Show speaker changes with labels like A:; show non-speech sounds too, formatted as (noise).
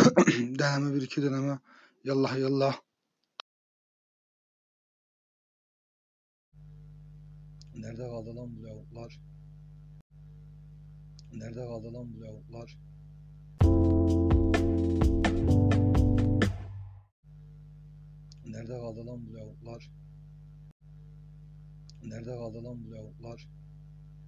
A: (coughs) deneme bir iki deneme. Yallah yallah. Nerede kaldı lan bu lavuklar? Nerede kaldı lan bu lavuklar? Nerede kaldı lan bu lavuklar? Nerede kaldı lan bu lavuklar?